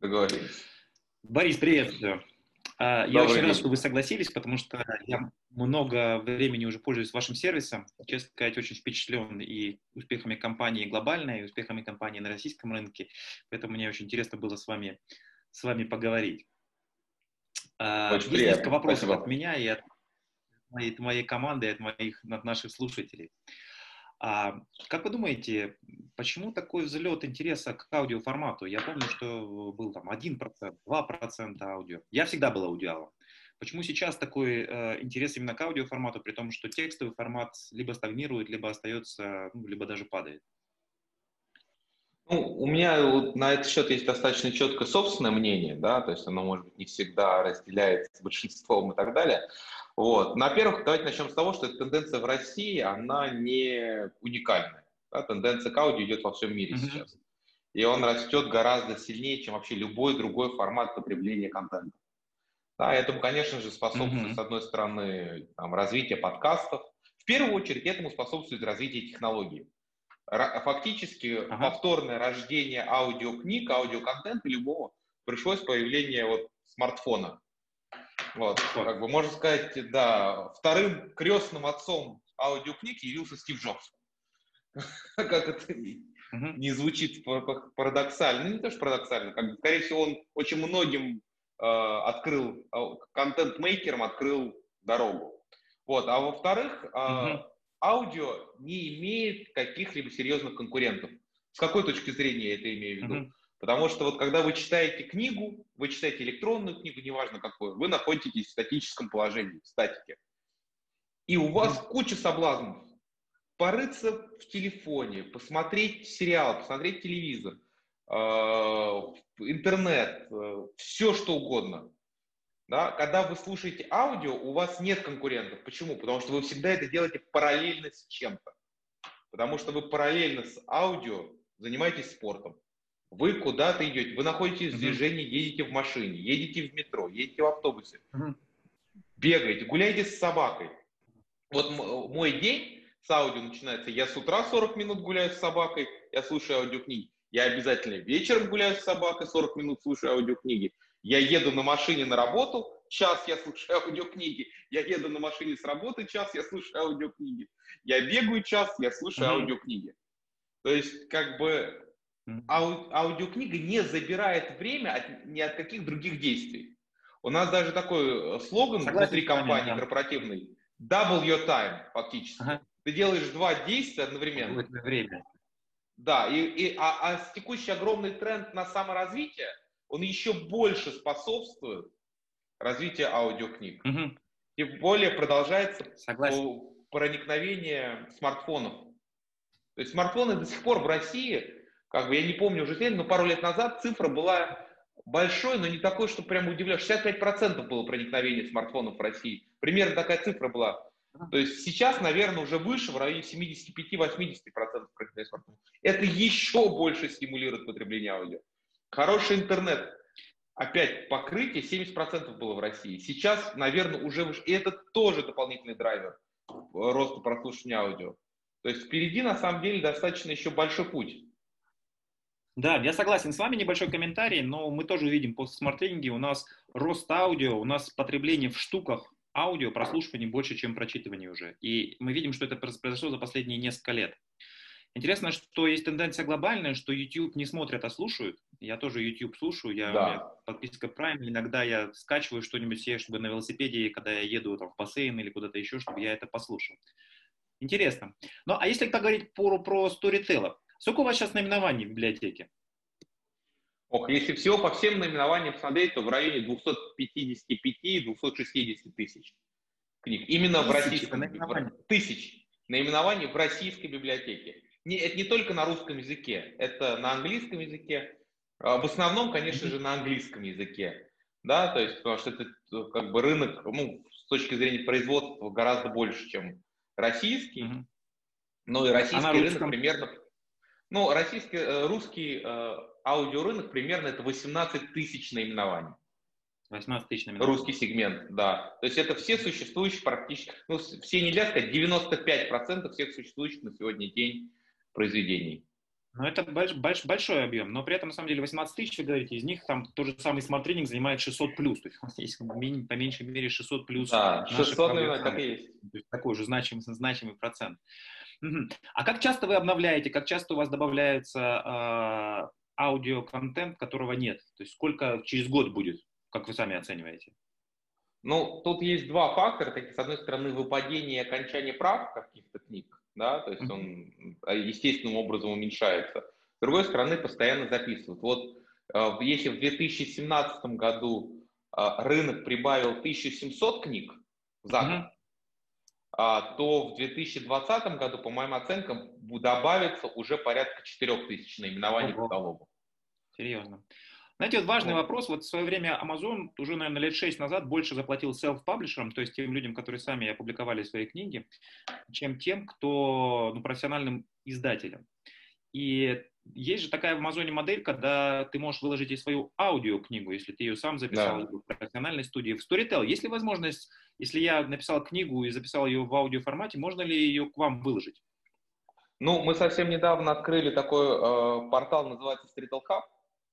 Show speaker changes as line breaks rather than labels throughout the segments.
Договорились.
Борис, приветствую. А, я очень рад, что вы согласились, потому что я много времени уже пользуюсь вашим сервисом. Честно сказать, очень впечатлен и успехами компании глобальной, и успехами компании на российском рынке. Поэтому мне очень интересно было с вами, с вами поговорить. А, очень Есть приятно. несколько вопросов Спасибо. от меня и от моей, от моей команды, и от, моих, от наших слушателей. А как вы думаете, почему такой взлет интереса к аудиоформату? Я помню, что был там 1%, 2% аудио. Я всегда был аудиалом. Почему сейчас такой э, интерес именно к аудиоформату, при том, что текстовый формат либо стагнирует, либо остается, ну, либо даже падает?
Ну, у меня вот на этот счет есть достаточно четкое собственное мнение, да, то есть оно, может быть, не всегда разделяется большинством и так далее. Вот. На первых, давайте начнем с того, что эта тенденция в России, она не уникальная. Да? Тенденция к аудио идет во всем мире mm-hmm. сейчас. И он растет гораздо сильнее, чем вообще любой другой формат потребления контента. Да, этому, конечно же, способствует, mm-hmm. с одной стороны, там, развитие подкастов. В первую очередь, этому способствует развитие технологий. Фактически, ага. повторное рождение аудиокниг, аудиоконтента любого пришлось появление вот смартфона. Вот, как бы можно сказать, да, вторым крестным отцом аудиокниг явился Стив Джобс. Как это не звучит парадоксально, ну, не то что парадоксально, как, скорее всего, он очень многим э, открыл, а, контент-мейкерам открыл дорогу. Вот, а во-вторых, э, аудио не имеет каких-либо серьезных конкурентов. С какой точки зрения я это имею в виду? Потому что вот когда вы читаете книгу, вы читаете электронную книгу, неважно какую, вы находитесь в статическом положении, в статике. И у вас куча соблазнов. Порыться в телефоне, посмотреть сериал, посмотреть телевизор, э, интернет, э, все что угодно. Да? Когда вы слушаете аудио, у вас нет конкурентов. Почему? Потому что вы всегда это делаете параллельно с чем-то. Потому что вы параллельно с аудио занимаетесь спортом вы куда-то идете, вы находитесь в движении, едете в машине, едете в метро, едете в автобусе, бегаете, гуляете с собакой. Вот мой день с аудио начинается. Я с утра 40 минут гуляю с собакой, я слушаю аудиокниги. Я обязательно вечером гуляю с собакой, 40 минут слушаю аудиокниги. Я еду на машине на работу, час я слушаю аудиокниги. Я еду на машине с работы, час я слушаю аудиокниги. Я бегаю час, я слушаю mm-hmm. аудиокниги. То есть, как бы, Ау, аудиокнига не забирает время от, ни от каких других действий. У нас даже такой э, слоган Согласен, внутри компании да. корпоративный double your time фактически. Ага. Ты делаешь два действия одновременно.
Время.
Да, и, и, а, а текущий огромный тренд на саморазвитие, он еще больше способствует развитию аудиокниг. Угу. Тем более продолжается Согласен. проникновение смартфонов. То есть смартфоны до сих пор в России как бы я не помню уже день, но пару лет назад цифра была большой, но не такой, что прям удивляешь. 65% было проникновение смартфонов в России. Примерно такая цифра была. То есть сейчас, наверное, уже выше, в районе 75-80% проникновения смартфонов. Это еще больше стимулирует потребление аудио. Хороший интернет. Опять покрытие 70% было в России. Сейчас, наверное, уже. И это тоже дополнительный драйвер роста прослушивания аудио. То есть впереди, на самом деле, достаточно еще большой путь.
Да, я согласен с вами, небольшой комментарий, но мы тоже видим по смарт-тренинге, у нас рост аудио, у нас потребление в штуках аудио, прослушивание больше, чем прочитывание уже. И мы видим, что это произошло за последние несколько лет. Интересно, что есть тенденция глобальная, что YouTube не смотрят, а слушают. Я тоже YouTube слушаю, я да. подписка Prime, иногда я скачиваю что-нибудь себе, чтобы на велосипеде, когда я еду там, в бассейн или куда-то еще, чтобы я это послушал. Интересно. Ну, а если поговорить про, про Storyteller, Сколько у вас сейчас наименований в библиотеке?
Ох, если всего по всем наименованиям посмотреть, то в районе 255-260 тысяч книг. Именно тысяч, в российском... Наименование. Тысяч наименований в российской библиотеке. Не, это не только на русском языке, это на английском языке. А в основном, конечно же, на английском языке. Да, то есть, потому что это как бы рынок, ну, с точки зрения производства гораздо больше, чем российский. Mm-hmm. Ну и российский а рынок примерно ну, российский, э, русский э, аудиорынок примерно это 18 тысяч наименований.
18 тысяч наименований.
Русский сегмент, да. То есть это все существующие практически, ну, все нельзя сказать, 95% всех существующих на сегодня день произведений.
Ну, это больш, больш, большой объем, но при этом, на самом деле, 18 тысяч, вы говорите, из них там тот же самый Smart Reading занимает 600 плюс, то есть у нас есть по меньшей мере 600 плюс.
Да, 600, наверное, так и есть. То есть
такой уже значимый, значимый процент. А как часто вы обновляете, как часто у вас добавляется э, аудиоконтент, которого нет? То есть сколько через год будет, как вы сами оцениваете?
Ну, тут есть два фактора. С одной стороны, выпадение и окончание прав каких-то книг, да, то есть он э, естественным образом уменьшается. С другой стороны, постоянно записывают. Вот э, если в 2017 году э, рынок прибавил 1700 книг за год, mm-hmm. то в 2020 году, по моим оценкам, добавится уже порядка 4000 наименований Ого. каталога.
Серьезно. Знаете, вот важный вопрос. Вот в свое время Amazon уже, наверное, лет шесть назад больше заплатил self-паблишерам, то есть тем людям, которые сами опубликовали свои книги, чем тем, кто ну, профессиональным издателям. И есть же такая в Амазоне модель, когда ты можешь выложить и свою аудиокнигу, если ты ее сам записал да. в профессиональной студии. В Storytel есть ли возможность, если я написал книгу и записал ее в аудиоформате, можно ли ее к вам выложить?
Ну, мы совсем недавно открыли такой э, портал, называется Storytel Hub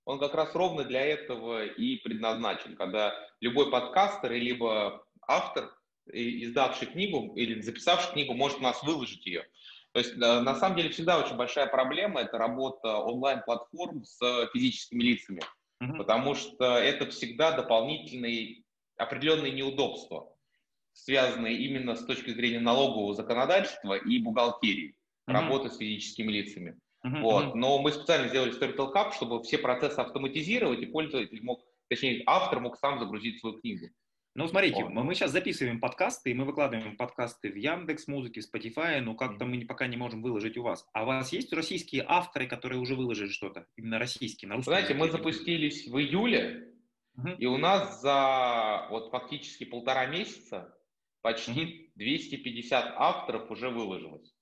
он как раз ровно для этого и предназначен, когда любой подкастер, либо автор, издавший книгу или записавший книгу, может у нас выложить ее. То есть на самом деле всегда очень большая проблема – это работа онлайн-платформ с физическими лицами, mm-hmm. потому что это всегда дополнительные определенные неудобства, связанные именно с точки зрения налогового законодательства и бухгалтерии, mm-hmm. работы с физическими лицами. Uh-huh, вот. Но мы специально сделали Storytel Cup, чтобы все процессы автоматизировать, и пользователь мог, точнее, автор мог сам загрузить свою книгу.
Ну, смотрите, вот. мы сейчас записываем подкасты, и мы выкладываем подкасты в Яндекс Музыке, Spotify, но как-то мы пока не можем выложить у вас. А у вас есть российские авторы, которые уже выложили что-то? Именно российские, на
русском Знаете, языке? мы запустились в июле, uh-huh. и у нас за вот фактически полтора месяца почти uh-huh. 250 авторов уже выложилось.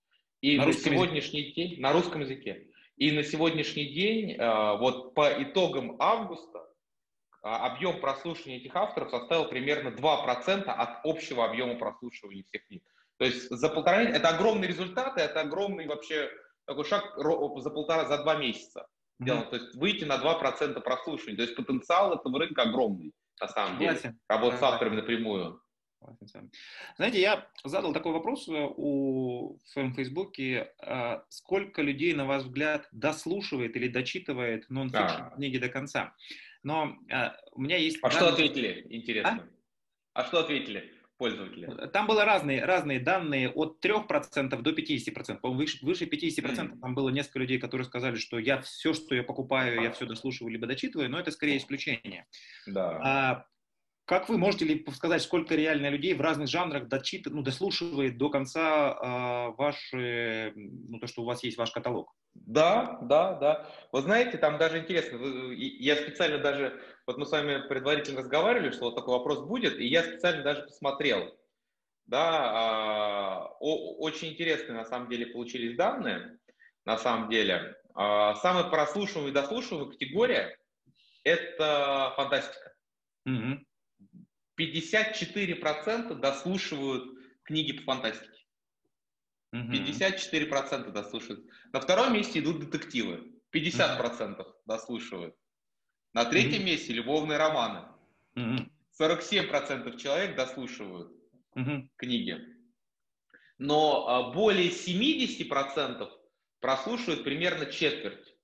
И на, на сегодняшний языке? день, на русском языке, и на сегодняшний день, э, вот по итогам августа, а, объем прослушивания этих авторов составил примерно 2% от общего объема прослушивания всех книг. То есть за полтора это огромный результат, это огромный вообще такой шаг за полтора, за два месяца. Mm-hmm. То есть выйти на 2% прослушивания. То есть потенциал этого рынка огромный, на самом деле. Работать с авторами напрямую.
Знаете, я задал такой вопрос э, у, в своем фейсбуке. А, сколько людей, на ваш взгляд, дослушивает или дочитывает нон-фикшн а. книги до конца? Но а, у меня есть...
А что ответили, интересно? А, а что ответили? пользователи?
Там было разные, разные данные от 3% до 50%. По-моему, выше, выше 50% mm. там было несколько людей, которые сказали, что я все, что я покупаю, я все дослушиваю либо дочитываю, но это скорее исключение.
Да.
А, как вы можете ли сказать, сколько реально людей в разных жанрах дочит, ну, дослушивает до конца э, ваши, ну, то, что у вас есть ваш каталог?
Да, да, да. Вы знаете, там даже интересно, я специально даже, вот мы с вами предварительно разговаривали, что вот такой вопрос будет, и я специально даже посмотрел. Да, э, очень интересные на самом деле получились данные, на самом деле. Э, самая прослушиваемая и дослушиваемая категория – это фантастика. Mm-hmm. 54% дослушивают книги по фантастике. 54% дослушивают. На втором месте идут детективы. 50% дослушивают. На третьем месте любовные романы. 47% человек дослушивают книги. Но а, более 70% прослушивают примерно четверть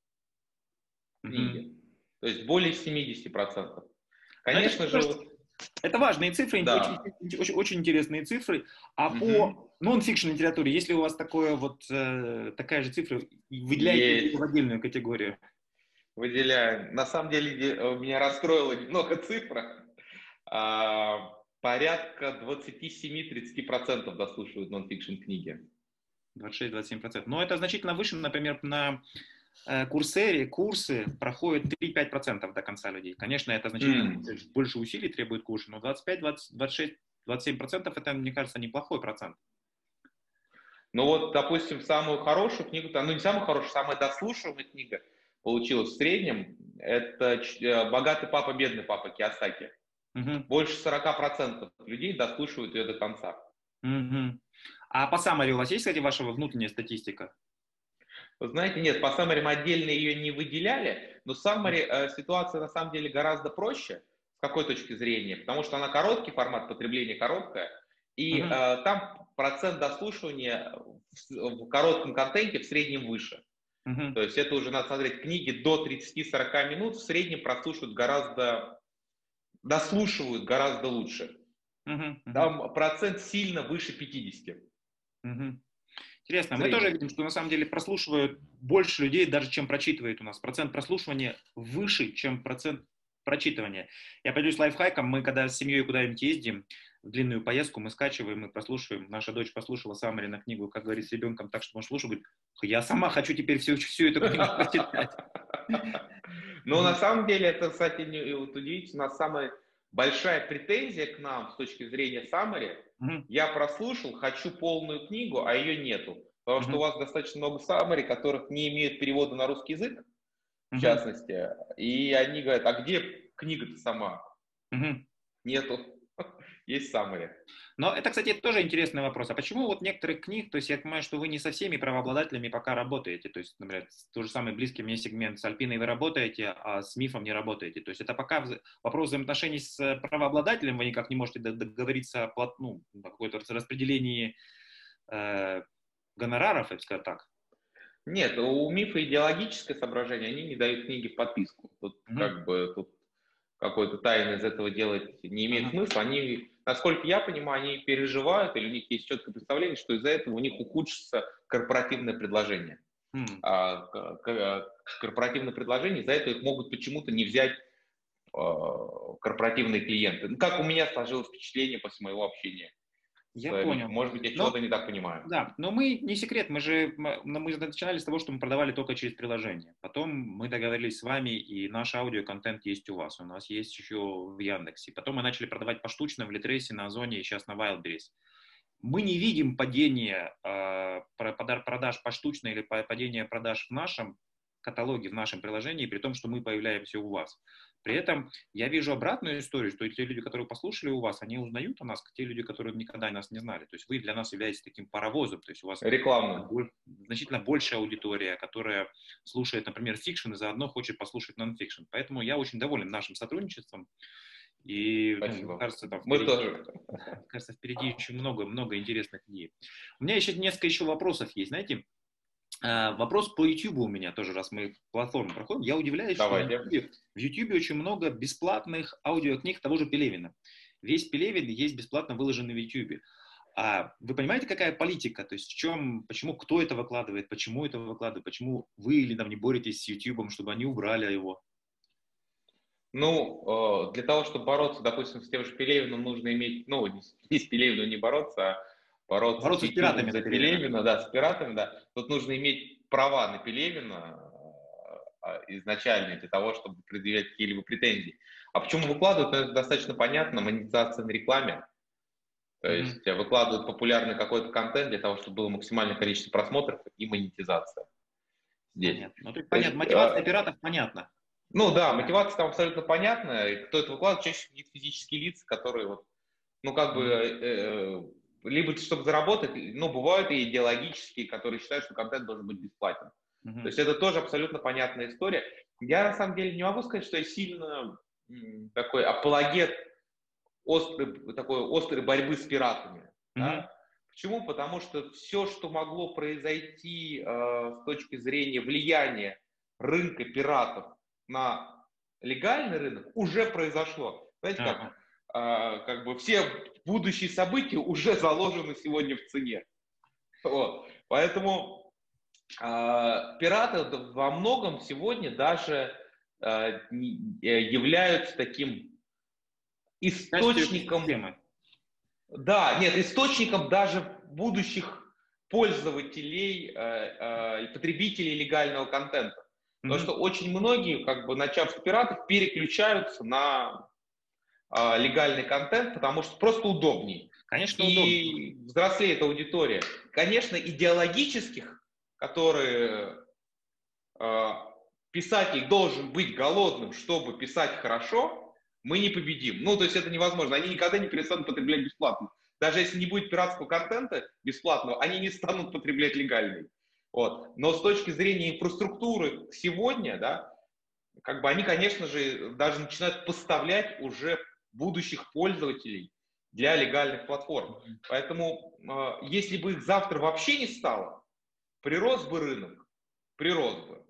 книги. То есть более 70%. Конечно же,
вот, это важные цифры, да. очень, очень, очень интересные цифры. А угу. по нон-фикшн литературе, если у вас такое вот, э, такая же цифра, выделяете в отдельную категорию?
Выделяю. На самом деле э, меня расстроила немного цифра. А, порядка 27-30% дослушивают нон-фикшн книги.
26-27%. Но это значительно выше, например, на курсере курсы проходят 3-5% до конца людей. Конечно, это значительно mm. больше усилий требует курсы, но 25, 20, 26, 27% это, мне кажется, неплохой процент.
Ну вот, допустим, самую хорошую книгу, ну не самую хорошую, самая дослушиваемая книга получилась в среднем, это э, «Богатый папа, бедный папа» Киосаки. Угу. Больше 40% людей дослушивают ее до конца.
Угу. А по самой у вас есть, кстати, ваша внутренняя статистика?
Вы знаете, нет, по Summary отдельно ее не выделяли, но Summary э, ситуация на самом деле гораздо проще с какой точки зрения, потому что она короткий формат потребления, короткая, и uh-huh. э, там процент дослушивания в, в коротком контенте в среднем выше. Uh-huh. То есть это уже надо смотреть книги до 30-40 минут, в среднем прослушивают гораздо, дослушивают гораздо лучше. Uh-huh. Там процент сильно выше 50.
Uh-huh. Интересно. Мы тоже видим, что на самом деле прослушивают больше людей, даже чем прочитывает у нас. Процент прослушивания выше, чем процент прочитывания. Я поделюсь лайфхаком. Мы когда с семьей куда-нибудь ездим, в длинную поездку, мы скачиваем и прослушиваем. Наша дочь послушала Самари на книгу, как говорит, с ребенком так, что он слушал, говорит, я сама хочу теперь всю, всю эту книгу прочитать.
Но на самом деле это, кстати, вот удивительно, самая большая претензия к нам с точки зрения Самари – Угу. Я прослушал, хочу полную книгу, а ее нету. Потому угу. что у вас достаточно много саммари, которых не имеют перевода на русский язык, в угу. частности. И они говорят, а где книга-то сама? Угу. Нету. Есть саммари.
Но это, кстати, тоже интересный вопрос. А почему вот некоторых книг, то есть я понимаю, что вы не со всеми правообладателями пока работаете, то есть, например, то же самый близкий мне сегмент с Альпиной вы работаете, а с Мифом не работаете. То есть это пока вопрос взаимоотношений с правообладателем, вы никак не можете договориться о, ну, какой-то распределении э, гонораров, я бы сказал так.
Нет, у МИФа идеологическое соображение, они не дают книги в подписку. Тут mm-hmm. как бы тут какой-то тайны из этого делать не имеет mm-hmm. смысла. Они насколько я понимаю, они переживают, или у них есть четкое представление, что из-за этого у них ухудшится корпоративное предложение. Mm. Корпоративное предложение, из-за этого их могут почему-то не взять а, корпоративные клиенты. Ну, как у меня сложилось впечатление после моего общения
я Своими. понял.
Может быть, я чего-то не так понимаю.
Да, но мы, не секрет, мы же мы, начинали с того, что мы продавали только через приложение. Потом мы договорились с вами, и наш аудиоконтент есть у вас. У нас есть еще в Яндексе. Потом мы начали продавать поштучно в Литрейсе, на Озоне и сейчас на Wildberries. Мы не видим падения э, продаж поштучно или падения продаж в нашем каталоге, в нашем приложении, при том, что мы появляемся у вас. При этом я вижу обратную историю, что те люди, которые послушали у вас, они узнают о нас, как те люди, которые никогда нас не знали. То есть вы для нас являетесь таким паровозом, то есть у вас
Рекламно.
значительно большая аудитория, которая слушает, например, fiction и заодно хочет послушать нон-фикшн. Поэтому я очень доволен нашим сотрудничеством. И ну, кажется, там
впереди, Мы тоже.
кажется, впереди еще много-много интересных идей. У меня еще несколько еще вопросов есть. Знаете, вопрос по YouTube у меня тоже, раз мы платформу проходим. Я удивляюсь, Давайте. что в YouTube, в YouTube очень много бесплатных аудиокниг того же Пелевина. Весь Пелевин есть бесплатно выложенный в YouTube. А вы понимаете, какая политика? То есть в чем, почему, кто это выкладывает, почему это выкладывает, почему вы или там не боретесь с YouTube, чтобы они убрали его?
Ну, э, для того, чтобы бороться, допустим, с тем же Пелевиным, нужно иметь, ну, не с Пелевиным не бороться, а бороться,
бороться с, пиратами.
За Пелевина, да, с пиратами, да. Тут нужно иметь права на Пелевина а, изначально для того, чтобы предъявлять какие-либо претензии. А почему выкладывают? Ну, это достаточно понятно, монетизация на рекламе. То есть mm-hmm. выкладывают популярный какой-то контент для того, чтобы было максимальное количество просмотров и монетизация.
Здесь. Понятно. Ну, понятно. Мотивация а, пиратов понятна.
Ну да, мотивация там абсолютно понятна. И кто это выкладывает, чаще всего физические лица, которые вот, ну как бы э, либо чтобы заработать, ну, бывают и идеологические, которые считают, что контент должен быть бесплатен. Uh-huh. То есть это тоже абсолютно понятная история. Я на самом деле не могу сказать, что я сильно такой апологет острой, такой острой борьбы с пиратами. Uh-huh. Да? Почему? Потому что все, что могло произойти э, с точки зрения влияния рынка пиратов на легальный рынок, уже произошло. Знаете, как как бы все будущие события уже заложены сегодня в цене. Вот. Поэтому э, пираты во многом сегодня даже э, являются таким источником... Да, нет, источником даже будущих пользователей, э, э, потребителей легального контента. Потому mm-hmm. что очень многие, как бы начав с пиратов, переключаются на а, легальный контент, потому что просто удобней.
Конечно,
и
удобнее.
взрослеет аудитория. Конечно, идеологических, которые э, писатель должен быть голодным, чтобы писать хорошо, мы не победим. Ну, то есть это невозможно. Они никогда не перестанут потреблять бесплатно. Даже если не будет пиратского контента бесплатного, они не станут потреблять легальный. Вот. Но с точки зрения инфраструктуры сегодня, да, как бы они, конечно же, даже начинают поставлять уже будущих пользователей для легальных платформ. Поэтому, э, если бы их завтра вообще не стало, прирос бы рынок, прирос бы.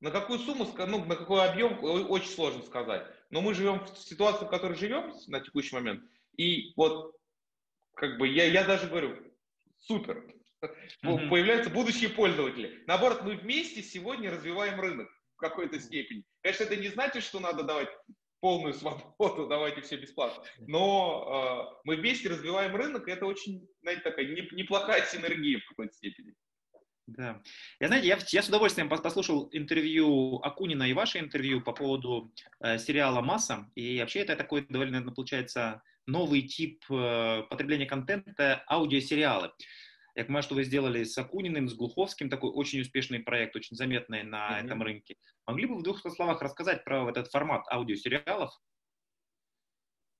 На какую сумму, ну, на какой объем, очень сложно сказать. Но мы живем в ситуации, в которой живем на текущий момент. И вот, как бы, я, я даже говорю, супер. Mm-hmm. Появляются будущие пользователи. Наоборот, мы вместе сегодня развиваем рынок в какой-то степени. Конечно, это не значит, что надо давать полную свободу, давайте все бесплатно. Но э, мы вместе развиваем рынок, и это очень, знаете, такая неплохая синергия в какой-то степени.
Да. Я, знаете, я, я с удовольствием послушал интервью Акунина и ваше интервью по поводу э, сериала «Масса». И вообще это такой довольно, получается, новый тип э, потребления контента – аудиосериалы. Я понимаю, что вы сделали с Акуниным, с Глуховским такой очень успешный проект, очень заметный на mm-hmm. этом рынке. Могли бы в двух словах рассказать про этот формат аудиосериалов?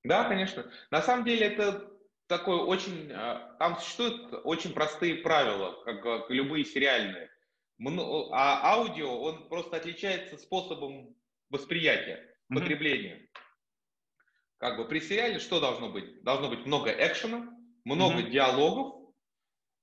Да, конечно. На самом деле это такой очень... А, там существуют очень простые правила, как, как любые сериальные. А аудио, он просто отличается способом восприятия, mm-hmm. потребления. Как бы при сериале что должно быть? Должно быть много экшена, много mm-hmm. диалогов,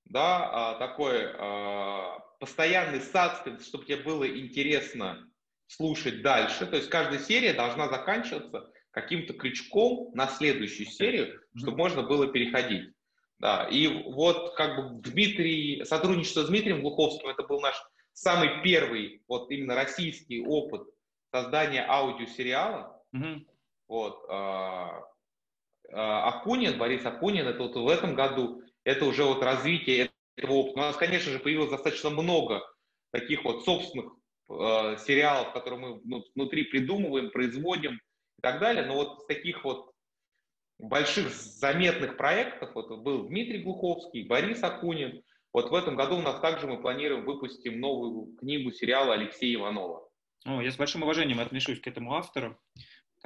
да, а, такой а, постоянный саспенс, чтобы тебе было интересно слушать дальше. То есть каждая серия должна заканчиваться каким-то крючком на следующую серию, чтобы можно было переходить. Да, и вот как бы Дмитрий, сотрудничество с Дмитрием Глуховским, это был наш самый первый вот именно российский опыт создания аудиосериала. Mm-hmm. Вот, а, а, Акунин, Борис Акунин, это вот в этом году это уже вот развитие этого опыта. У нас, конечно же, появилось достаточно много таких вот собственных э, сериалов, которые мы ну, внутри придумываем, производим и так далее. Но вот с таких вот больших заметных проектов вот был Дмитрий Глуховский, Борис Акунин. Вот в этом году у нас также мы планируем выпустим новую книгу сериала Алексея Иванова.
О, я с большим уважением отношусь к этому автору.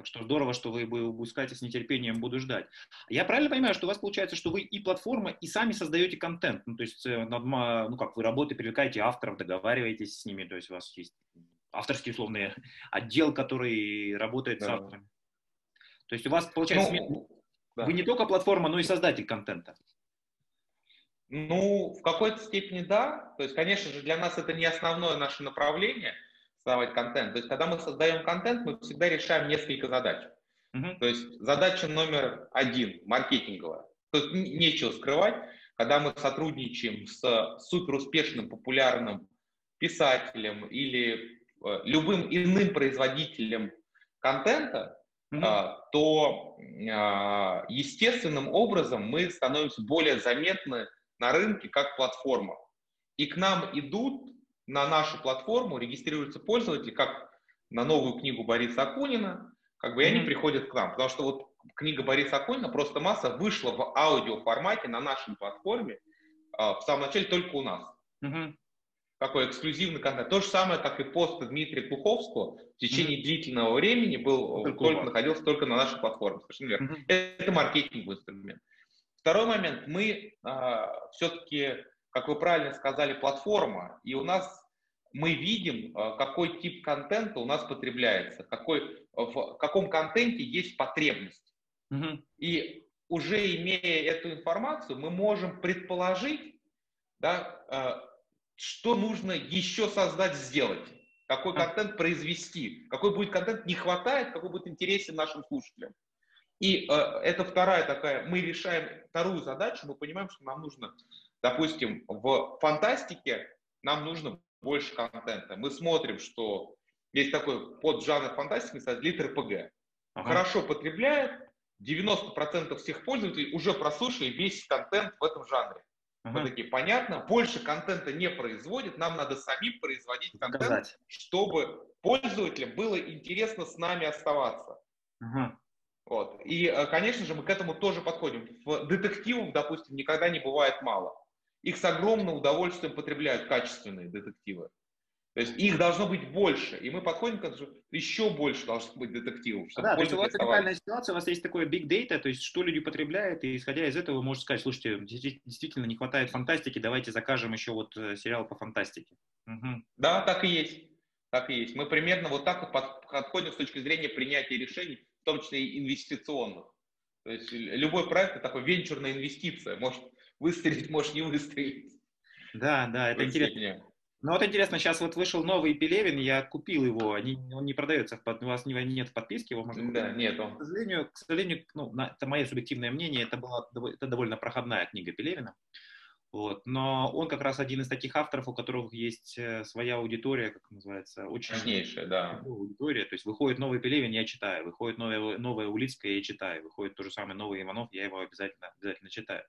Так что здорово, что вы выпускаете с нетерпением, буду ждать. Я правильно понимаю, что у вас получается, что вы и платформа, и сами создаете контент? Ну, то есть, э, ну как, вы работаете, привлекаете авторов, договариваетесь с ними, то есть у вас есть авторский, условный отдел, который работает да. с авторами. То есть у вас, получается, ну, вы да. не только платформа, но и создатель контента.
Ну, в какой-то степени да. То есть, конечно же, для нас это не основное наше направление – создавать контент. То есть, когда мы создаем контент, мы всегда решаем несколько задач. Uh-huh. То есть, задача номер один, маркетинговая. То есть, нечего скрывать, когда мы сотрудничаем с суперуспешным, популярным писателем или э, любым иным производителем контента, uh-huh. то э, естественным образом мы становимся более заметны на рынке как платформа. И к нам идут на нашу платформу регистрируются пользователи, как на новую книгу Бориса Акунина, как бы и они приходят к нам. Потому что вот книга Бориса Акунина «Просто масса» вышла в аудиоформате на нашей платформе а, в самом начале только у нас. Mm-hmm. Такой эксклюзивный контент. То же самое, как и пост Дмитрия Куховского в течение mm-hmm. длительного времени был, только, только находился только на нашей платформе. Совершенно верно. Mm-hmm. Это маркетинговый инструмент. Второй момент. Мы а, все-таки, как вы правильно сказали, платформа. И у нас мы видим, э, какой тип контента у нас потребляется, какой, в каком контенте есть потребность. Угу. И уже имея эту информацию, мы можем предположить, да, э, что нужно еще создать, сделать, какой контент произвести, какой будет контент не хватает, какой будет интересен нашим слушателям. И э, это вторая такая, мы решаем вторую задачу, мы понимаем, что нам нужно, допустим, в фантастике нам нужно больше контента. Мы смотрим, что есть такой поджанр фантастики, называется литр ПГ. Ага. Хорошо потребляет, 90% всех пользователей уже прослушали весь контент в этом жанре. Ага. Мы такие, понятно, больше контента не производит, нам надо самим производить контент, Сказать. чтобы пользователям было интересно с нами оставаться. Ага. Вот. И, э, конечно же, мы к этому тоже подходим. В детективах, допустим, никогда не бывает мало их с огромным удовольствием потребляют качественные детективы. То есть их должно быть больше, и мы подходим к тому, что еще больше должно быть детективов.
Да, то есть у вас уникальная ситуация, у вас есть такое big data, то есть что люди потребляют, и исходя из этого вы можете сказать, слушайте, действительно не хватает фантастики, давайте закажем еще вот э, сериал по фантастике.
Угу. Да, так и есть. Так и есть. Мы примерно вот так вот подходим с точки зрения принятия решений, в том числе и инвестиционных. То есть любой проект это такой венчурная инвестиция. Может выстрелить, может не выстрелить.
Да, да, это интересно. Ну вот интересно, сейчас вот вышел новый Пелевин, я купил его, они, он не продается, у вас нет в подписке, его можно
Да, нет.
К сожалению, к сожалению, ну, это мое субъективное мнение, это была это довольно проходная книга Пелевина. Вот. Но он как раз один из таких авторов, у которых есть э, своя аудитория, как называется, очень...
Важнейшая, да.
Аудитория. То есть выходит новый Пелевин, я читаю. Выходит новая, новая Улицкая, я читаю. Выходит то же самое новый Иванов, я его обязательно, обязательно читаю.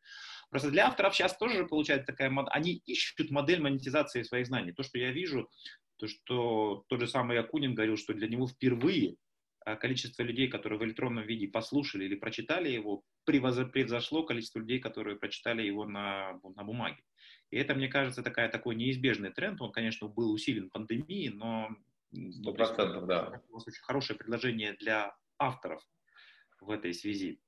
Просто для авторов сейчас тоже получается такая... Они ищут модель монетизации своих знаний. То, что я вижу, то, что тот же самый Акунин говорил, что для него впервые а количество людей, которые в электронном виде послушали или прочитали его, превзошло количество людей, которые прочитали его на, на бумаге. И это, мне кажется, такая, такой неизбежный тренд. Он, конечно, был усилен пандемией, но...
Сто процентов, да.
У вас очень хорошее предложение для авторов в этой связи.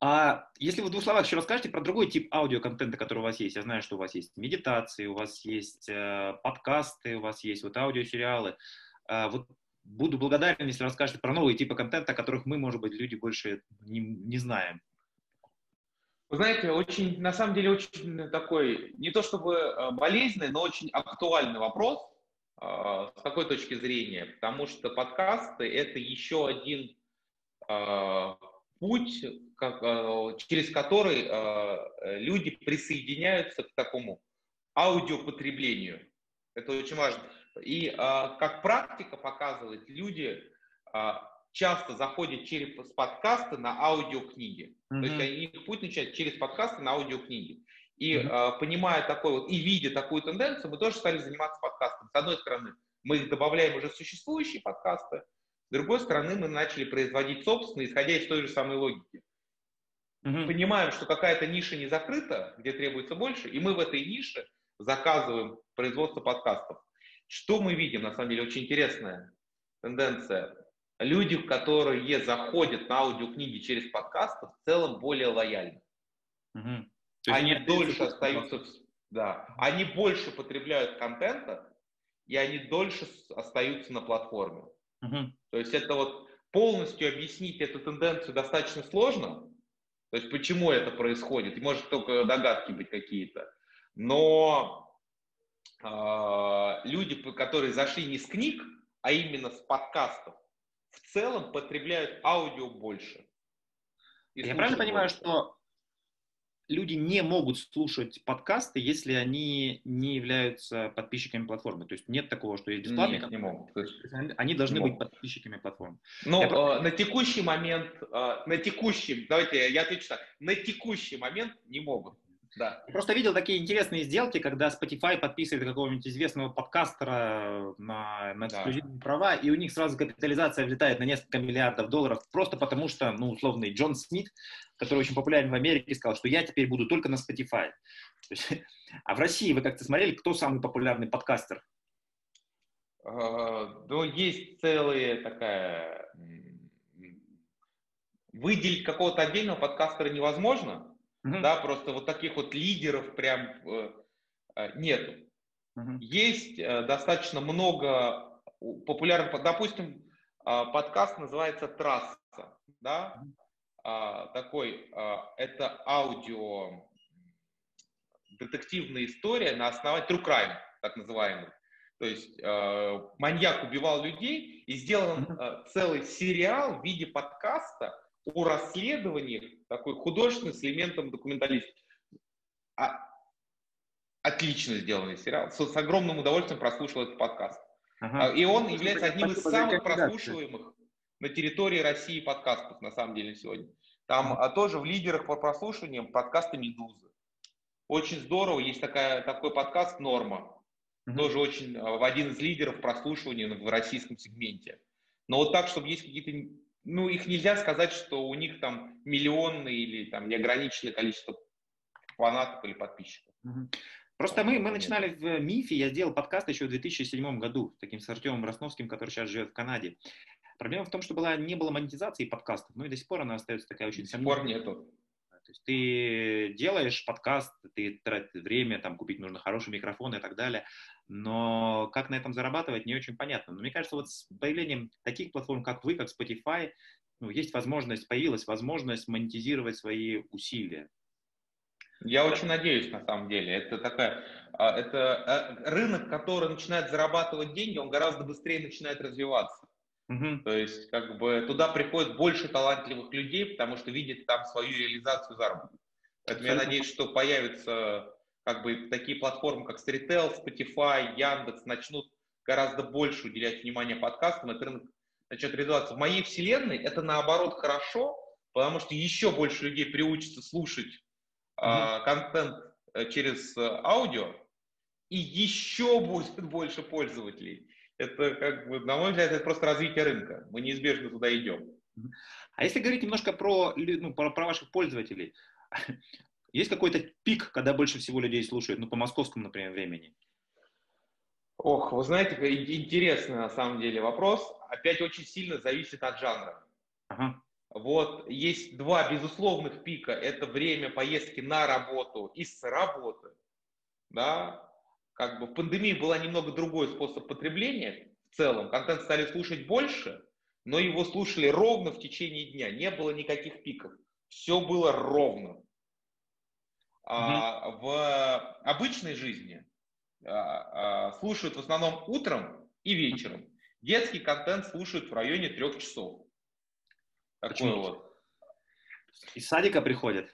А если вы в двух словах еще расскажете про другой тип аудиоконтента, который у вас есть. Я знаю, что у вас есть медитации, у вас есть э, подкасты, у вас есть вот аудиосериалы. А вот Буду благодарен, если расскажете про новые типы контента, о которых мы, может быть, люди больше не, не знаем.
Вы знаете, очень, на самом деле, очень такой, не то чтобы э, болезненный, но очень актуальный вопрос э, с какой точки зрения, потому что подкасты – это еще один э, путь, как, э, через который э, люди присоединяются к такому аудиопотреблению. Это очень важно. И а, как практика показывает, люди часто заходят через подкасты на аудиокниги. Mm-hmm. То есть они их путь начинают через подкасты на аудиокниги. И mm-hmm. понимая такой вот, и видя такую тенденцию, мы тоже стали заниматься подкастом. С одной стороны, мы их добавляем уже существующие подкасты, с другой стороны, мы начали производить собственные, исходя из той же самой логики. Mm-hmm. Понимаем, что какая-то ниша не закрыта, где требуется больше, и мы в этой нише заказываем производство подкастов. Что мы видим, на самом деле, очень интересная тенденция. Люди, которые заходят на аудиокниги через подкасты, в целом более лояльны. Угу. Они дольше остаются, да, они больше потребляют контента, и они дольше остаются на платформе. Угу. То есть это вот полностью объяснить эту тенденцию достаточно сложно. То есть почему это происходит, может только догадки быть какие-то. Но а, люди, которые зашли не с книг, а именно с подкастов, в целом потребляют аудио больше.
Я правильно больше. понимаю, что люди не могут слушать подкасты, если они не являются подписчиками платформы. То есть нет такого, что есть бесплатные
Нет, не могут.
Они должны быть подписчиками платформы.
Но я э, на текущий момент, э, на текущий, давайте я отвечу так, на текущий момент не могут.
Да. Я просто видел такие интересные сделки, когда Spotify подписывает какого-нибудь известного подкастера на, на эксклюзивные да. права, и у них сразу капитализация влетает на несколько миллиардов долларов, просто потому что, ну, условный Джон Смит, который очень популярен в Америке, сказал, что я теперь буду только на Spotify. А в России вы как-то смотрели, кто самый популярный подкастер?
А, ну, есть целая такая... Выделить какого-то отдельного подкастера невозможно, Угу. Да, просто вот таких вот лидеров прям э, э нету. Угу. Есть э, достаточно много популярных, допустим, э, подкаст называется «Трасса», да, угу. такой, э, это аудио детективная история на основании true crime, так называемый. То есть маньяк убивал людей и сделан целый сериал в виде подкаста о расследованиях, такой художественный с элементом документалистики. А, отлично сделанный сериал. С, с огромным удовольствием прослушал этот подкаст. Ага. А, и он является одним из самых прослушиваемых на территории России подкастов, на самом деле, сегодня. Там а, тоже в лидерах по прослушиваниям подкасты «Медузы». Очень здорово. Есть такая, такой подкаст «Норма». Угу. Тоже очень а, один из лидеров прослушивания в российском сегменте. Но вот так, чтобы есть какие-то ну, их нельзя сказать, что у них там миллионные или там неограниченное количество фанатов или подписчиков.
Просто мы, мы начинали в МИФе, я сделал подкаст еще в 2007 году с таким с Артемом Росновским, который сейчас живет в Канаде. Проблема в том, что была, не было монетизации подкастов, ну и до сих пор она остается такая очень...
До сих пор нету.
То есть ты делаешь подкаст, ты тратишь время, там, купить нужно хороший микрофон и так далее, но как на этом зарабатывать, не очень понятно. Но мне кажется, вот с появлением таких платформ, как вы, как Spotify, ну, есть возможность, появилась возможность монетизировать свои усилия.
Я очень надеюсь, на самом деле. Это такая, а, это э, рынок, который начинает зарабатывать деньги, он гораздо быстрее начинает развиваться. Угу. То есть, как бы туда приходит больше талантливых людей, потому что видят там свою реализацию заработка. Поэтому я надеюсь, что появятся как бы такие платформы, как Storytel, Spotify, Яндекс, начнут гораздо больше уделять внимание подкастам, этот рынок начнет развиваться. В моей вселенной это наоборот хорошо, потому что еще больше людей приучатся слушать mm-hmm. контент э, через э, аудио, и еще будет больше пользователей. Это, как бы, на мой взгляд, это просто развитие рынка. Мы неизбежно туда идем.
А если говорить немножко про, ну, про, про ваших пользователей, есть какой-то пик, когда больше всего людей слушают, ну, по московскому, например, времени?
Ох, вы знаете, интересный на самом деле вопрос. Опять очень сильно зависит от жанра. Ага. Вот есть два безусловных пика. Это время поездки на работу и с работы. Да? Как бы в пандемии была немного другой способ потребления в целом. Контент стали слушать больше, но его слушали ровно в течение дня. Не было никаких пиков. Все было ровно. А в обычной жизни а, а, слушают в основном утром и вечером. Детский контент слушают в районе трех часов.
Такой вот. Из садика приходят?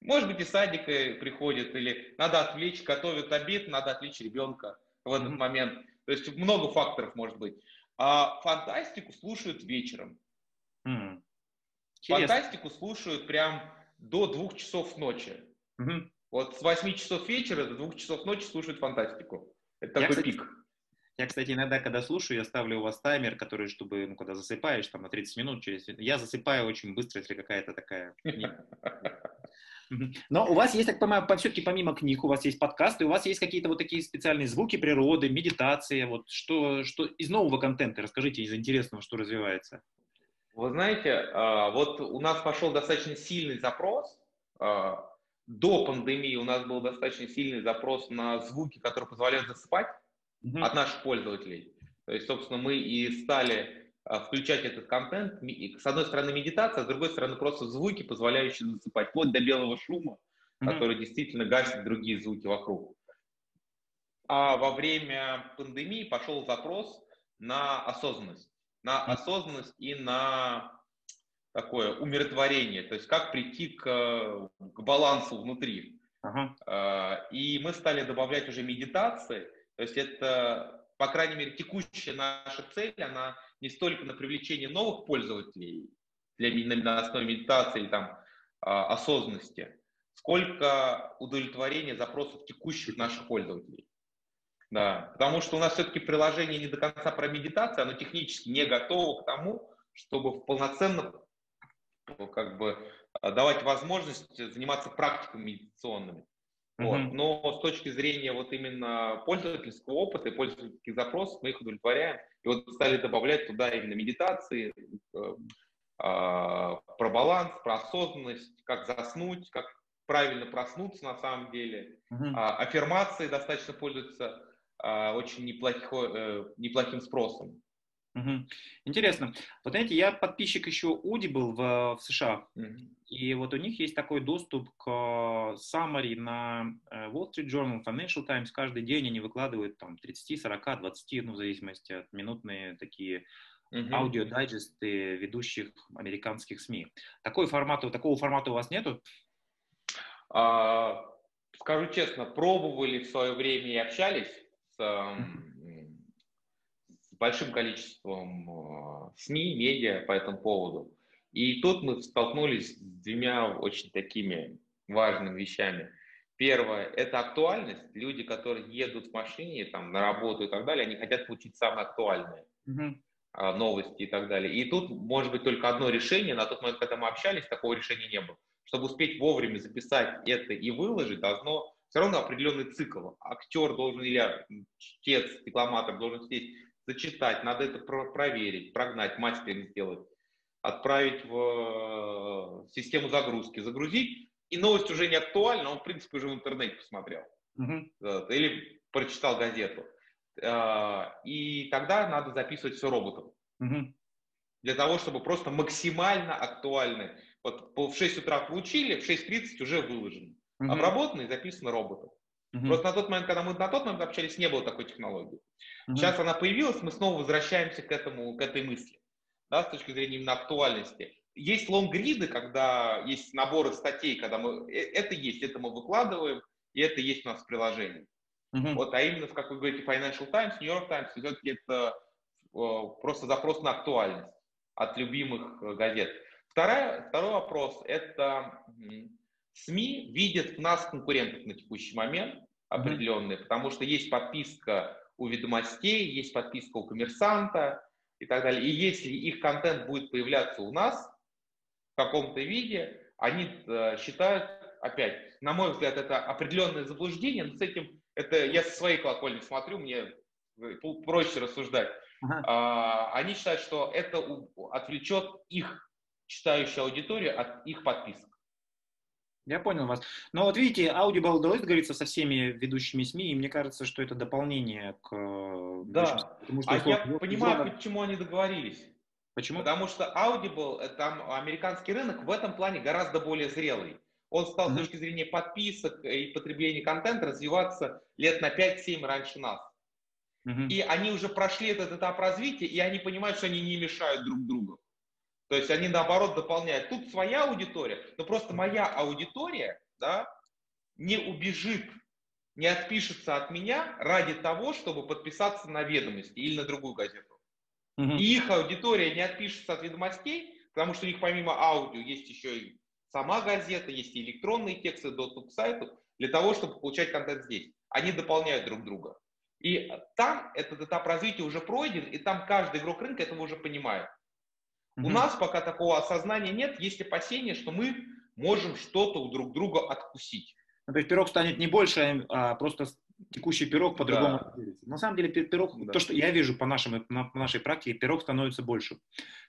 Может быть, из садика приходят, или надо отвлечь, готовят обед, надо отвлечь ребенка в этот момент. То есть много факторов может быть. А фантастику слушают вечером. Mm-hmm. Фантастику слушают прям до двух часов ночи. Mm-hmm. Вот с 8 часов вечера до 2 часов ночи слушают фантастику. Это я, такой кстати, пик.
Я, кстати, иногда, когда слушаю, я ставлю у вас таймер, который, чтобы, ну, когда засыпаешь, там, на 30 минут, через... Я засыпаю очень быстро, если какая-то такая... Но у вас есть, так понимаю, все-таки помимо книг, у вас есть подкасты, у вас есть какие-то вот такие специальные звуки природы, медитация, вот что, что из нового контента, расскажите из интересного, что развивается.
Вы знаете, а, вот у нас пошел достаточно сильный запрос, а, до пандемии у нас был достаточно сильный запрос на звуки, которые позволяют засыпать mm-hmm. от наших пользователей. То есть, собственно, мы и стали включать этот контент. С одной стороны медитация, а с другой стороны просто звуки, позволяющие засыпать, вплоть до белого шума, mm-hmm. который действительно гасит другие звуки вокруг. А во время пандемии пошел запрос на осознанность. На осознанность и на такое умиротворение, то есть как прийти к, к балансу внутри. Uh-huh. И мы стали добавлять уже медитации, то есть это, по крайней мере, текущая наша цель, она не столько на привлечение новых пользователей для, на основе медитации или там а, осознанности, сколько удовлетворение запросов текущих наших пользователей. Да, потому что у нас все-таки приложение не до конца про медитацию, оно технически не готово к тому, чтобы полноценно как бы а, давать возможность заниматься практиками медитационными. Mm-hmm. Вот. Но с точки зрения вот именно пользовательского опыта и пользовательских запросов мы их удовлетворяем. И вот стали добавлять туда именно медитации, э, э, про баланс, про осознанность, как заснуть, как правильно проснуться на самом деле. А, аффирмации достаточно пользуются а, очень неплохо, э, неплохим спросом.
Угу. Интересно. Вот знаете, я подписчик еще Audible в, в США, угу. И вот у них есть такой доступ к summary на э, Wall Street Journal, Financial Times. Каждый день они выкладывают там 30, 40, 20, ну, в зависимости от минутные такие угу. аудиодайджесты ведущих американских СМИ. Такой формат, такого формата у вас нету?
А, скажу честно, пробовали в свое время и общались с большим количеством э, СМИ, медиа по этому поводу. И тут мы столкнулись с двумя очень такими важными вещами. Первое – это актуальность. Люди, которые едут в машине там, на работу и так далее, они хотят получить самые актуальные mm-hmm. новости и так далее. И тут может быть только одно решение. На тот момент, когда мы общались, такого решения не было. Чтобы успеть вовремя записать это и выложить, должно все равно определенный цикл. Актер должен или чтец, декламатор должен сесть, зачитать, надо это проверить, прогнать, мастеринг сделать, отправить в э, систему загрузки, загрузить, и новость уже не актуальна, он, в принципе, уже в интернете посмотрел. Uh-huh. Или прочитал газету. А, и тогда надо записывать все роботом. Uh-huh. Для того, чтобы просто максимально актуальны. Вот в 6 утра получили, в 6.30 уже выложено. Uh-huh. Обработано и записано роботом. Uh-huh. Просто на тот момент, когда мы на тот момент общались, не было такой технологии. Uh-huh. Сейчас она появилась, мы снова возвращаемся к этому, к этой мысли, да, с точки зрения именно актуальности. Есть лонгриды, когда есть наборы статей, когда мы э, это есть, это мы выкладываем, и это есть у нас в приложении. Uh-huh. Вот, а именно, как вы говорите, Financial Times, New York Times, все-таки это просто запрос на актуальность от любимых э, газет. Вторая, второй вопрос – это СМИ видят в нас конкурентов на текущий момент определенные, mm-hmm. потому что есть подписка у ведомостей, есть подписка у коммерсанта и так далее. И если их контент будет появляться у нас в каком-то виде, они э, считают, опять, на мой взгляд, это определенное заблуждение, но с этим, это я со своей колокольни смотрю, мне э, проще рассуждать. Uh-huh. А, они считают, что это отвлечет их читающую аудиторию от их подписок.
Я понял вас. Но вот видите, Audible удалось договориться со всеми ведущими СМИ, и мне кажется, что это дополнение к...
Э, да, потому что, а я вот, понимаю, зона... почему они договорились.
Почему?
Потому что Audible, э, там американский рынок в этом плане гораздо более зрелый. Он стал mm-hmm. с точки зрения подписок и потребления контента развиваться лет на 5-7 раньше нас. Mm-hmm. И они уже прошли этот этап развития, и они понимают, что они не мешают друг другу. То есть они наоборот дополняют. Тут своя аудитория, но просто моя аудитория да, не убежит, не отпишется от меня ради того, чтобы подписаться на ведомости или на другую газету. Угу. И их аудитория не отпишется от ведомостей, потому что у них помимо аудио есть еще и сама газета, есть и электронные тексты, доступ к сайту, для того, чтобы получать контент здесь. Они дополняют друг друга. И там этот этап развития уже пройден, и там каждый игрок рынка этого уже понимает. У нас пока такого осознания нет, есть опасения, что мы можем что-то у друг друга откусить.
Ну, то есть пирог станет не больше, а просто текущий пирог по-другому. Да. На самом деле пирог, да. то, что я вижу по, нашему, по нашей практике, пирог становится больше.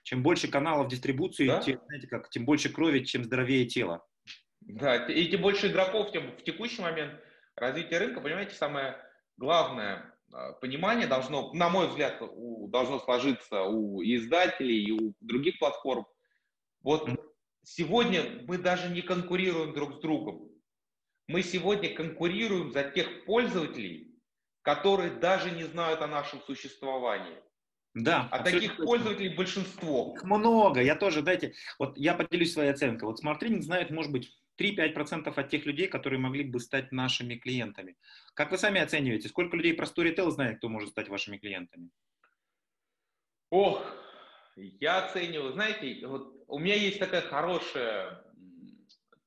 Чем больше каналов дистрибуции, да? тем, знаете, как, тем больше крови, чем здоровее тело.
Да, и тем больше игроков, тем в текущий момент развития рынка, понимаете, самое главное а, понимание должно, на мой взгляд, у, должно сложиться у издателей и у других платформ. Вот сегодня мы даже не конкурируем друг с другом. Мы сегодня конкурируем за тех пользователей, которые даже не знают о нашем существовании.
Да.
А таких пользователей большинство.
Их много. Я тоже, дайте, вот я поделюсь своей оценкой. Вот Smart Training знает, может быть, 3-5% от тех людей, которые могли бы стать нашими клиентами. Как вы сами оцениваете, сколько людей про Storytel знает, кто может стать вашими клиентами?
Ох, я оцениваю, знаете, вот у меня есть такая хорошая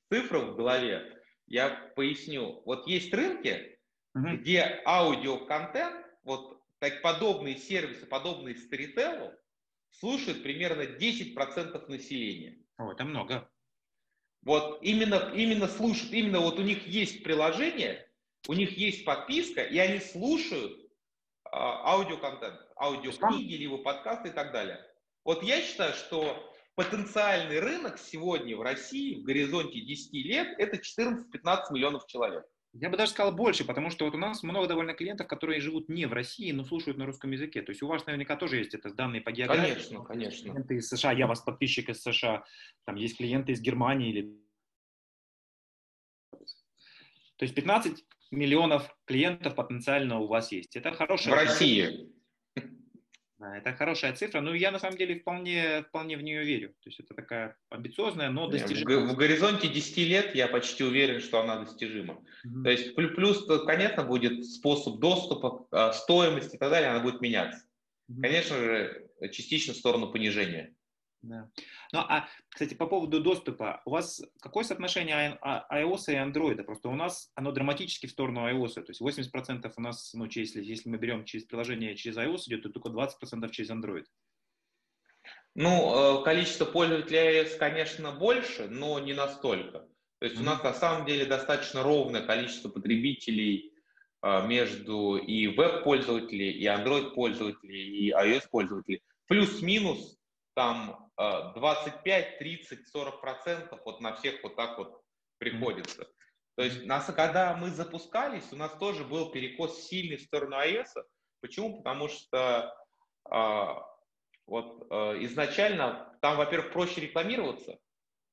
цифра в голове, я поясню. Вот есть рынки, угу. где аудиоконтент, вот так, подобные сервисы, подобные Storytel, слушают примерно 10% населения.
О, это много.
Вот именно, именно слушают, именно вот у них есть приложение, у них есть подписка, и они слушают а, аудиоконтент, аудиокниги, либо подкасты и так далее. Вот я считаю, что потенциальный рынок сегодня в России в горизонте 10 лет это 14-15 миллионов человек.
Я бы даже сказал больше, потому что вот у нас много довольно клиентов, которые живут не в России, но слушают на русском языке. То есть у вас наверняка тоже есть это данные по географии.
Конечно, конечно.
Клиенты из США, я вас подписчик из США, там есть клиенты из Германии или... То есть 15 миллионов клиентов потенциально у вас есть. Это хорошая...
В России.
Да, это хорошая цифра, но я на самом деле вполне, вполне в нее верю. То есть это такая амбициозная, но достижимая.
В, в горизонте 10 лет я почти уверен, что она достижима. Mm-hmm. То есть плюс, конечно, будет способ доступа, а, стоимость и так далее, она будет меняться. Mm-hmm. Конечно же, частично в сторону понижения.
Да. Ну, а, кстати, по поводу доступа, у вас какое соотношение а, iOS и Android? Просто у нас оно драматически в сторону iOS, то есть 80% у нас, ну, если, если мы берем через приложение через iOS идет, то только 20% через Android.
Ну, э, количество пользователей iOS, конечно, больше, но не настолько. То То есть mm-hmm. у нас на самом деле достаточно ровное количество потребителей а, между и веб-пользователей, и Android-пользователей, и iOS-пользователей. Плюс-минус там 25, 30, 40 процентов вот на всех вот так вот приходится. То есть нас, когда мы запускались, у нас тоже был перекос сильный в сторону iOS. Почему? Потому что а, вот а, изначально там, во-первых, проще рекламироваться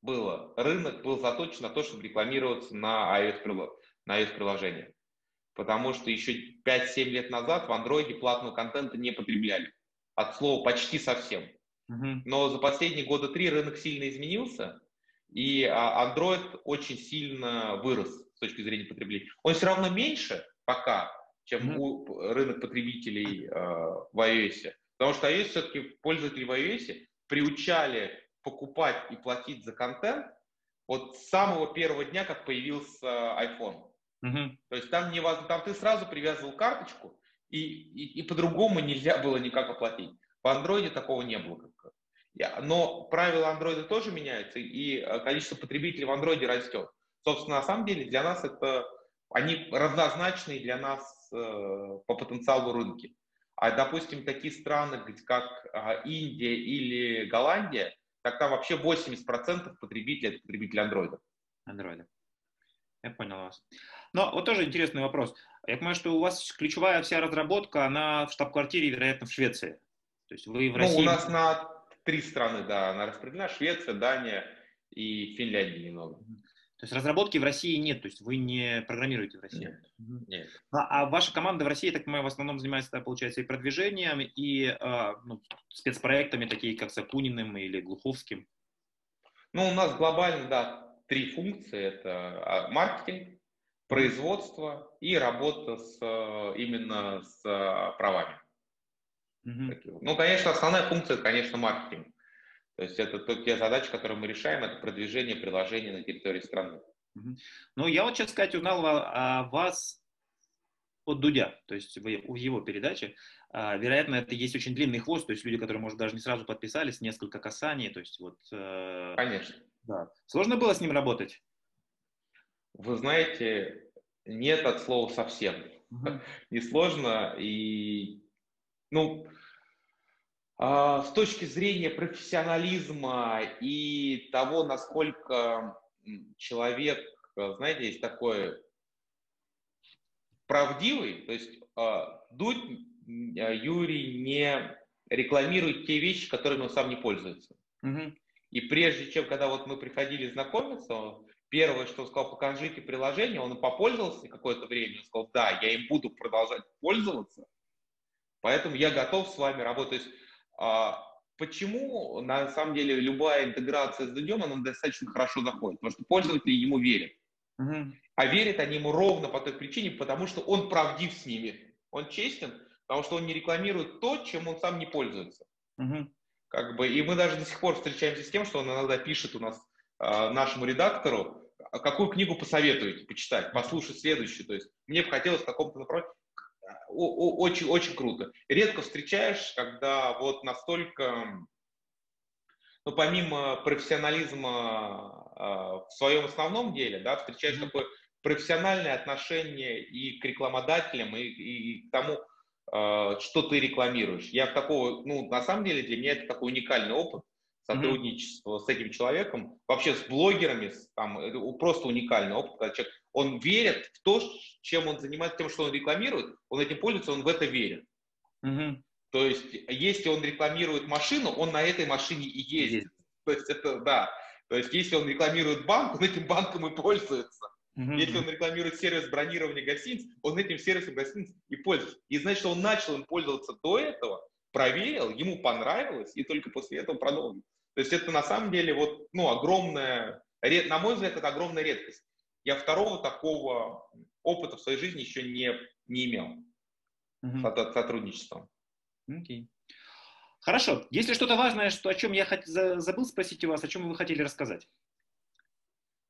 было. Рынок был заточен на то, чтобы рекламироваться на iOS, на iOS приложение. Потому что еще 5-7 лет назад в Android платного контента не потребляли. От слова почти совсем. Но за последние года три рынок сильно изменился, и а, Android очень сильно вырос с точки зрения потребления. Он все равно меньше пока, чем mm-hmm. рынок потребителей э, в iOS. Потому что iOS все-таки пользователи в iOS приучали покупать и платить за контент от самого первого дня, как появился iPhone. Mm-hmm. То есть там, не, там ты сразу привязывал карточку, и, и, и по-другому нельзя было никак оплатить. В Android такого не было. Но правила Android тоже меняются, и э, количество потребителей в Android растет. Собственно, на самом деле для нас это, они равнозначные для нас э, по потенциалу рынки. А, допустим, такие страны, как э, Индия или Голландия, так там вообще 80% потребителей это потребители Android.
Android. Я понял вас. Но вот тоже интересный вопрос. Я понимаю, что у вас ключевая вся разработка, она в штаб-квартире, вероятно, в Швеции.
То есть вы в России... Ну, у нас на три страны, да, она распределена, Швеция, Дания и Финляндия немного.
То есть разработки в России нет, то есть вы не программируете в России?
Нет. нет.
А, а ваша команда в России, так понимаю, в основном занимается, получается, и продвижением, и а, ну, спецпроектами, такие как с Акуниным или Глуховским?
Ну, у нас глобально, да, три функции. Это а, маркетинг, производство и работа с, именно с правами. Угу. Ну, конечно, основная функция, конечно, маркетинг. То есть это то, те задачи, которые мы решаем, это продвижение приложения на территории страны.
Угу. Ну, я вот, честно сказать, узнал о вас от Дудя, то есть в его передаче. А, вероятно, это есть очень длинный хвост, то есть люди, которые, может, даже не сразу подписались, несколько касаний, то есть вот...
Э, конечно.
Да. Сложно было с ним работать?
Вы знаете, нет от слова совсем. Угу. Не сложно, и ну, а, с точки зрения профессионализма и того, насколько человек, знаете, есть такой правдивый, то есть а, Дудь а, Юрий не рекламирует те вещи, которыми он сам не пользуется. Угу. И прежде чем, когда вот мы приходили знакомиться, первое, что он сказал, покажите приложение, он попользовался какое-то время, он сказал, да, я им буду продолжать пользоваться, Поэтому я готов с вами работать. А, почему, на самом деле, любая интеграция с Дудем, она достаточно хорошо заходит? Потому что пользователи ему верят. Угу. А верят они ему ровно по той причине, потому что он правдив с ними. Он честен, потому что он не рекламирует то, чем он сам не пользуется. Угу. Как бы, и мы даже до сих пор встречаемся с тем, что он иногда пишет у нас э, нашему редактору, «А какую книгу посоветуете почитать, послушать следующую. То есть мне бы хотелось в каком-то направлении очень, очень круто. Редко встречаешь, когда вот настолько, ну, помимо профессионализма э, в своем основном деле, да, встречаешь mm-hmm. такое профессиональное отношение и к рекламодателям, и, и к тому, э, что ты рекламируешь. Я такого, ну, на самом деле для меня это такой уникальный опыт сотрудничество mm-hmm. с этим человеком, вообще с блогерами, там, просто уникальный опыт, когда человек он верит в то, чем он занимается, тем, что он рекламирует, он этим пользуется, он в это верит. Угу. То есть, если он рекламирует машину, он на этой машине и ездит. Есть. То есть, это, да. То есть, если он рекламирует банк, он этим банком и пользуется. Угу. Если он рекламирует сервис бронирования гостиниц, он этим сервисом гостиниц и пользуется. И значит, он начал им пользоваться до этого, проверил, ему понравилось, и только после этого продолжил. То есть это на самом деле вот, ну, огромная, на мой взгляд, это огромная редкость. Я второго такого опыта в своей жизни еще не, не имел mm-hmm. сотрудничеством.
Okay. Хорошо. Если что-то важное, что, о чем я хот... забыл спросить у вас, о чем вы хотели рассказать?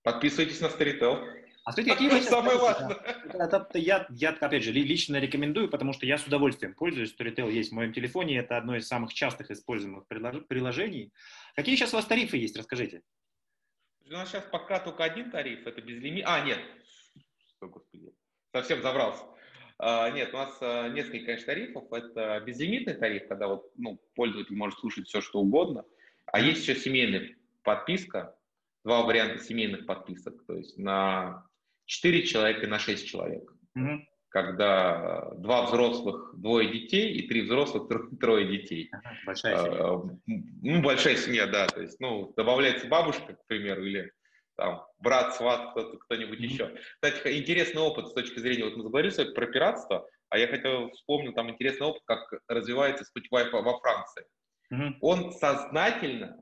Подписывайтесь на Storytel.
А смотрите, какие это самое важное. Это, это, я, я, опять же, лично рекомендую, потому что я с удовольствием пользуюсь. Storytel есть в моем телефоне, это одно из самых частых используемых приложений. Какие сейчас у вас тарифы есть, расскажите.
У нас сейчас пока только один тариф, это безлимит. А, нет, что, господи, совсем забрался. А, нет, у нас а, несколько, конечно, тарифов. Это безлимитный тариф, когда вот, ну, пользователь может слушать все, что угодно. А есть еще семейная подписка, два варианта семейных подписок, то есть на 4 человека и на 6 человек. Mm-hmm. Когда два взрослых, двое детей и три взрослых, трое детей.
большая семья. А,
ну, большая семья, да. То есть, ну, добавляется бабушка, к примеру, или там, брат, сват, кто-то, кто-нибудь mm-hmm. еще. Кстати, интересный опыт с точки зрения, вот мы заговорили про пиратство, а я хотел вспомнить там интересный опыт, как развивается Spotify во Франции. Mm-hmm. Он сознательно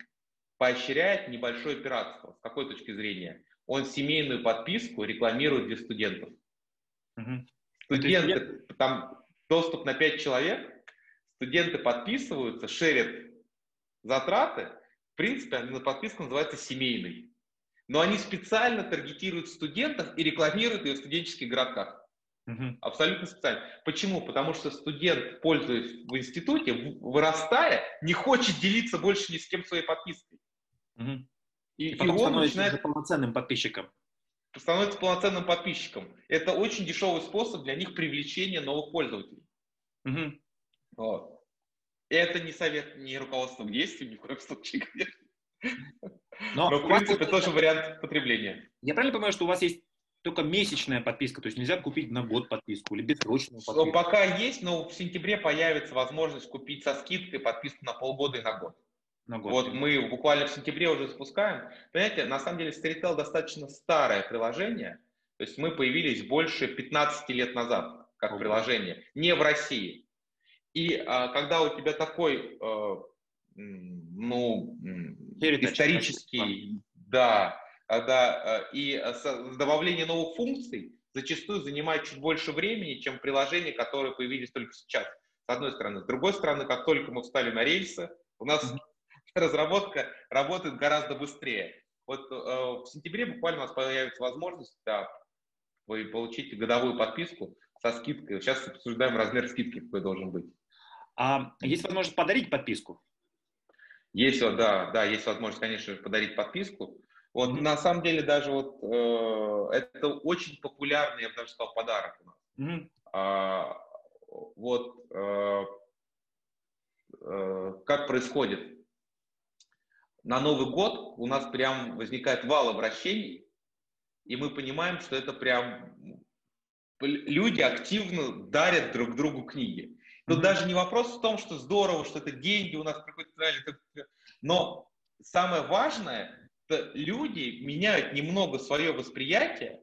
поощряет небольшое пиратство. С какой точки зрения? Он семейную подписку рекламирует для студентов. Mm-hmm. Студенты, там доступ на 5 человек, студенты подписываются, шерят затраты. В принципе, на подписку называется семейной но они специально таргетируют студентов и рекламируют ее в студенческих городках. Угу. Абсолютно специально. Почему? Потому что студент, пользуясь в институте, вырастая, не хочет делиться больше ни с кем своей подпиской.
Угу. И, и, и он начинает полноценным подписчиком.
Становится полноценным подписчиком. Это очень дешевый способ для них привлечения новых пользователей. Угу. Вот. Это не совет, не руководство к действию, ни в коем случае, конечно. Но, Но в принципе, это тоже вариант потребления.
Я правильно понимаю, что у вас есть только месячная подписка, то есть нельзя купить на год подписку или бессрочную подписку?
Пока есть, но в сентябре появится возможность купить со скидкой подписку на полгода и на год. На год. Вот мы буквально в сентябре уже запускаем. Понимаете, на самом деле Storytel достаточно старое приложение, то есть мы появились больше 15 лет назад как приложение, не в России. И а, когда у тебя такой э, ну, исторический, да, да, э, и добавление новых функций зачастую занимает чуть больше времени, чем приложения, которые появились только сейчас, с одной стороны. С другой стороны, как только мы встали на рельсы, у нас. разработка работает гораздо быстрее. Вот э, в сентябре буквально у нас появится возможность да, получить годовую подписку со скидкой. Сейчас обсуждаем размер скидки, какой должен быть.
А есть возможность подарить подписку?
Есть, да, да, есть возможность, конечно, подарить подписку. Вот mm-hmm. на самом деле даже вот э, это очень популярный, я бы даже сказал, подарок у нас. Mm-hmm. А, вот э, э, как происходит? На Новый год у нас прям возникает вал обращений, и мы понимаем, что это прям люди активно дарят друг другу книги. Тут mm-hmm. даже не вопрос в том, что здорово, что это деньги у нас приходят, но самое важное, это люди меняют немного свое восприятие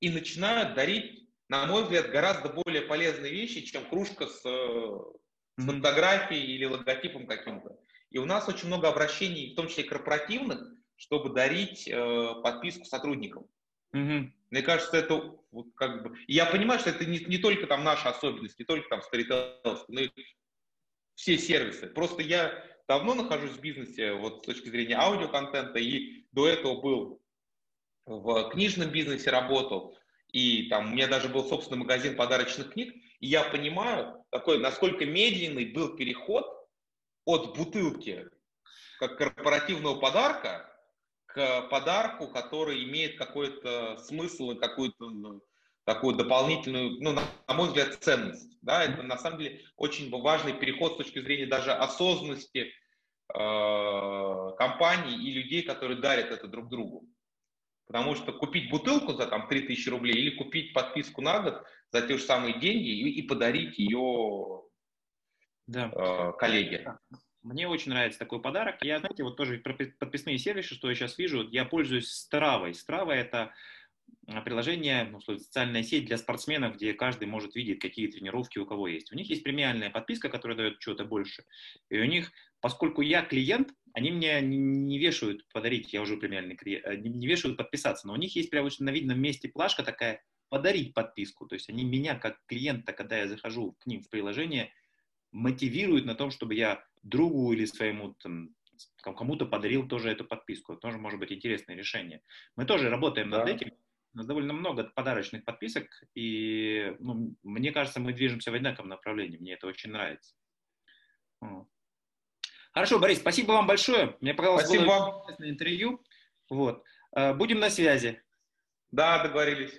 и начинают дарить, на мой взгляд, гораздо более полезные вещи, чем кружка с, с фотографией или логотипом каким-то. И у нас очень много обращений, в том числе корпоративных, чтобы дарить э, подписку сотрудникам. Угу. Мне кажется, это вот как бы... Я понимаю, что это не, не только там наша особенность, не только там Storytel, но и все сервисы. Просто я давно нахожусь в бизнесе вот с точки зрения аудиоконтента, и до этого был в книжном бизнесе работал, и там у меня даже был собственный магазин подарочных книг, и я понимаю, такой, насколько медленный был переход от бутылки как корпоративного подарка к подарку, который имеет какой-то смысл и какую-то такую дополнительную, ну, на, на мой взгляд, ценность. Да? Это на самом деле очень важный переход с точки зрения даже осознанности э, компаний и людей, которые дарят это друг другу. Потому что купить бутылку за там 3000 рублей или купить подписку на год за те же самые деньги и, и подарить ее да. э, коллеге.
Мне очень нравится такой подарок. Я, знаете, вот тоже подписные сервисы, что я сейчас вижу, я пользуюсь Стравой. Страва – это а, приложение, ну, социальная сеть для спортсменов, где каждый может видеть, какие тренировки у кого есть. У них есть премиальная подписка, которая дает что-то больше. И у них, поскольку я клиент, они мне не вешают подарить, я уже премиальный клиент, э, не вешают подписаться, но у них есть прямо на видном месте плашка такая подарить подписку. То есть они меня как клиента, когда я захожу к ним в приложение, мотивируют на том, чтобы я другу или своему там, кому-то подарил тоже эту подписку. Это тоже может быть интересное решение. Мы тоже работаем да. над этим. У нас довольно много подарочных подписок, и ну, мне кажется, мы движемся в одинаковом направлении. Мне это очень нравится. Хорошо, Борис, спасибо вам большое. Мне показалось, спасибо. было интересное интервью. Вот. Будем на связи.
Да, договорились.